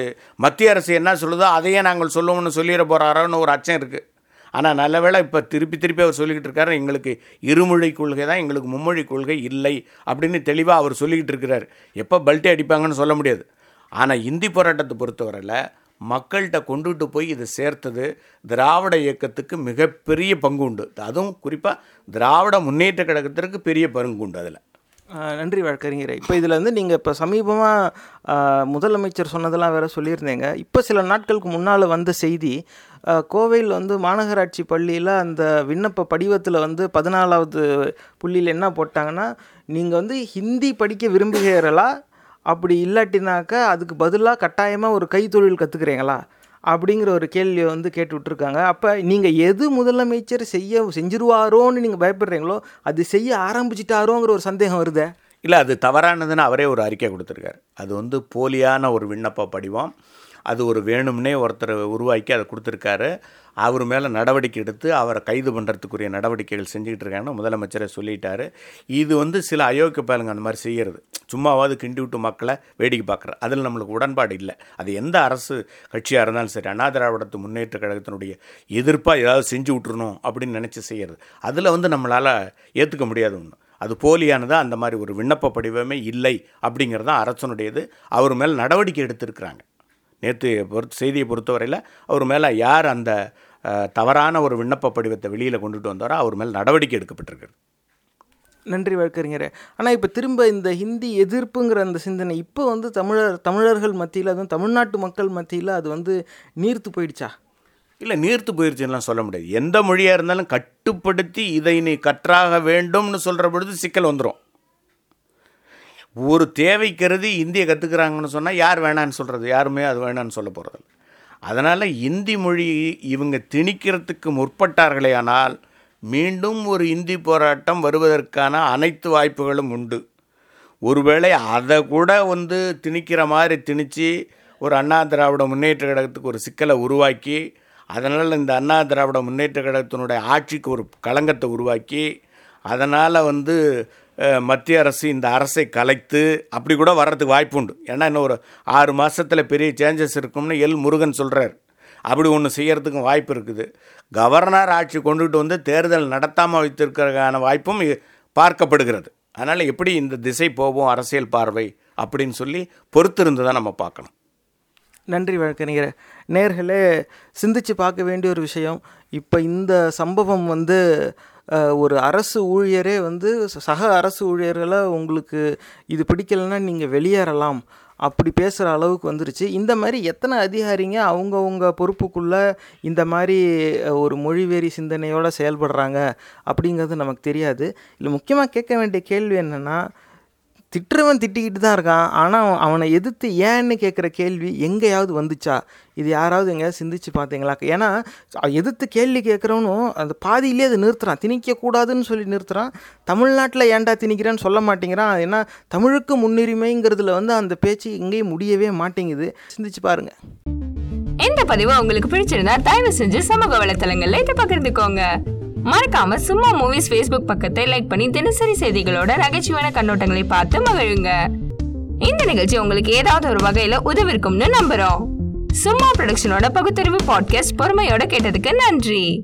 மத்திய அரசு என்ன சொல்லுதோ அதையே நாங்கள் சொல்லுவோம்னு சொல்லிட போகிறாரோன்னு ஒரு அச்சம் இருக்குது ஆனால் நல்ல வேளை இப்போ திருப்பி திருப்பி அவர் சொல்லிக்கிட்டு இருக்காரு எங்களுக்கு இருமொழி கொள்கை தான் எங்களுக்கு மும்மொழி கொள்கை இல்லை அப்படின்னு தெளிவாக அவர் சொல்லிக்கிட்டு இருக்கிறார். எப்போ பல்ட்டி அடிப்பாங்கன்னு சொல்ல முடியாது. ஆனால் இந்தி போராட்டத்தை பொறுத்தவரையில் மக்கள்கிட்ட கொண்டுகிட்டு போய் இதை சேர்த்தது திராவிட இயக்கத்துக்கு மிகப்பெரிய பங்கு உண்டு. அதுவும் குறிப்பாக திராவிட முன்னேற்ற கழகத்திற்கு பெரிய பங்கு உண்டு அதில். நன்றி வழக்கறிஞரே. இப்போ இதில் வந்து நீங்கள் இப்போ சமீபமாக முதலமைச்சர் சொன்னதெல்லாம் வேறு சொல்லியிருந்தீங்க. இப்போ சில நாட்களுக்கு முன்னால் வந்த செய்தி கோவையில் வந்து மாநகராட்சி பள்ளியில் அந்த விண்ணப்ப படிவத்தில் வந்து பதினாலாவது புள்ளியில் என்ன போட்டாங்கன்னா நீங்கள் வந்து ஹிந்தி படிக்க விரும்புகிறீர்களா? அப்படி இல்லாட்டினாக்கா அதுக்கு பதிலாக கட்டாயமாக ஒரு கைத்தொழில் கற்றுக்குறீங்களா அப்படிங்கிற ஒரு கேள்வியை வந்து கேட்டு விட்ருக்காங்க அப்போ நீங்கள் எது முதலமைச்சர் செய்ய செஞ்சிருவாரோன்னு நீங்கள் பயப்படுறீங்களோ அது செய்ய ஆரம்பிச்சிட்டாரோங்கிற ஒரு சந்தேகம் வருதே. இல்லை அது தவறானதுன்னு அவரே ஒரு அறிக்கை கொடுத்துருக்காரு. அது வந்து போலியான ஒரு விண்ணப்ப படிவம். அது ஒரு வேணும்னே ஒருத்தர் உருவாக்கி அதை கொடுத்துருக்காரு. அவர் மேலே நடவடிக்கை எடுத்து அவரை கைது பண்ணுறதுக்குரிய நடவடிக்கைகள் செஞ்சுக்கிட்டு இருக்காங்கன்னு முதலமைச்சரை சொல்லிட்டாரு. இது வந்து சில அயோக்கிய பயலுங்க அந்த மாதிரி செய்கிறது சும்மாவாவது கிண்டி விட்டு மக்களை வேடிக்கை பார்க்குற. அதில் நம்மளுக்கு உடன்பாடு இல்லை. அது எந்த அரசு கட்சியாக இருந்தாலும் சரி அண்ணா திராவிடத்து முன்னேற்ற கழகத்தினுடைய எதிர்ப்பாக ஏதாவது செஞ்சு விட்டுருணும் அப்படின்னு நினச்சி செய்கிறது அதில் வந்து நம்மளால் ஏற்றுக்க முடியாது ஒன்று அது போலியானதாக அந்த மாதிரி ஒரு விண்ணப்ப படிவமே இல்லை அப்படிங்கிறது தான் அரசனுடையது. அவர் மேல் நடவடிக்கை எடுத்திருக்கிறாங்க. நேற்று பொறுத்த செய்தியை பொறுத்தவரையில் அவர் மேலே யார் அந்த தவறான ஒரு விண்ணப்ப படிவத்தை வெளியில் கொண்டுட்டு வந்தாரோ அவர் மேல் நடவடிக்கை எடுக்கப்பட்டிருக்கு நன்றி வழக்கறிஞரே. ஆனால் இப்போ திரும்ப இந்த ஹிந்தி எதிர்ப்புங்கிற அந்த சிந்தனை இப்போ வந்து தமிழர் தமிழர்கள் மத்தியில் அதுவும் தமிழ்நாட்டு மக்கள் மத்தியில் அது வந்து நீர்த்து போயிடுச்சா? இல்லை நீர்த்து போயிருச்சுலாம் சொல்ல முடியாது. எந்த மொழியாக இருந்தாலும் கட்டுப்படுத்தி இதை நீ கற்றாக வேண்டும்னு சொல்கிற பொழுது சிக்கல் வந்துடும் ஒரு தேவை கருதி இந்தியை கற்றுக்குறாங்கன்னு சொன்னால் யார் வேணான்னு சொல்கிறது யாருமே அது வேணான்னு சொல்ல போகிறது அதனால் இந்தி மொழி இவங்க திணிக்கிறதுக்கு முற்பட்டார்களே ஆனால் மீண்டும் ஒரு இந்தி போராட்டம் வருவதற்கான அனைத்து வாய்ப்புகளும் உண்டு. ஒருவேளை அதை கூட வந்து திணிக்கிற மாதிரி திணித்து ஒரு அண்ணா திராவிட முன்னேற்ற கழகத்துக்கு ஒரு சிக்கலை உருவாக்கி அதனால் இந்த அண்ணா திராவிட முன்னேற்ற கழகத்தினுடைய ஆட்சிக்கு ஒரு களங்கத்தை உருவாக்கி அதனால் வந்து மத்திய அரசு இந்த அரசை கலைத்து அப்படி கூட வர்றதுக்கு வாய்ப்பு உண்டு ஏன்னா இன்னும் ஒரு ஆறு மாதத்தில் பெரிய சேஞ்சஸ் இருக்கும்னு எல் முருகன் சொல்கிறார் அப்படி ஒன்று செய்கிறதுக்கும் வாய்ப்பு இருக்குது. கவர்னர் ஆட்சி கொண்டுகிட்டு வந்து தேர்தல் நடத்தாமல் வைத்திருக்கிறதுக்கான வாய்ப்பும் பார்க்கப்படுகிறது. அதனால் எப்படி இந்த திசை போவோம் அரசியல் பார்வை அப்படின்னு சொல்லி பொறுத்திருந்து தான் நம்ம பார்க்கணும். நன்றி வழக்கறிஞர். நேர்களே சிந்திச்சு பார்க்க வேண்டிய ஒரு விஷயம் இப்போ இந்த சம்பவம் வந்து ஒரு அரசு ஊழியரே வந்து சக அரசு ஊழியர்களை உங்களுக்கு இது பிடிக்கலைன்னா நீங்கள் வெளியேறலாம். அப்படி பேசுகிற அளவுக்கு வந்துருச்சு. இந்த மாதிரி எத்தனை அதிகாரிங்க அவங்கவுங்க பொறுப்புக்குள்ளே இந்த மாதிரி ஒரு மொழிவெறி சிந்தனையோடு செயல்படுறாங்க அப்படிங்கிறது நமக்கு தெரியாது. இல்லை முக்கியமாக கேட்க வேண்டிய கேள்வி என்னென்னா திட்டுறவன் திட்டிக்கிட்டு தான் இருக்கான். ஆனால் அவனை எதிர்த்து ஏன்னு கேட்குற கேள்வி எங்கேயாவது வந்துச்சா? இது யாராவது எங்கேயாவது சிந்திச்சு பார்த்தீங்களா? ஏன்னா எதிர்த்து கேள்வி கேட்குறவனும் அந்த பாதியிலே அதை நிறுத்துறான். திணிக்கக்கூடாதுன்னு சொல்லி நிறுத்துறான். தமிழ்நாட்டில் ஏன்டா திணிக்கிறேன்னு சொல்ல மாட்டேங்கிறான். ஏன்னா தமிழுக்கு முன்னுரிமைங்கிறதுல வந்து அந்த பேச்சு எங்கேயும் முடியவே மாட்டேங்குது. சிந்திச்சு பாருங்க. இந்த பதிவு உங்களுக்கு பிடிச்சிருந்தா தயவு செஞ்சு சமூக வலைத்தளங்கள்ல இதை பகிர்ந்துக்கோங்க. மறக்காம சும்மா மூவிஸ் ஃபேஸ்புக் பக்கத்தை லைக் பண்ணி தினசரி செய்திகளோட நகைச்சுவையான கண்ணோட்டங்களை பார்த்து மகிழுங்க. இந்த நிகழ்ச்சி உங்களுக்கு ஏதாவது ஒரு வகையில உதவிருக்கும்னு நம்புறோம். சும்மா ப்ரொடக்ஷனோட பகுத்தறிவு பாட்காஸ்ட் பொறுமையோட கேட்டதுக்கு நன்றி.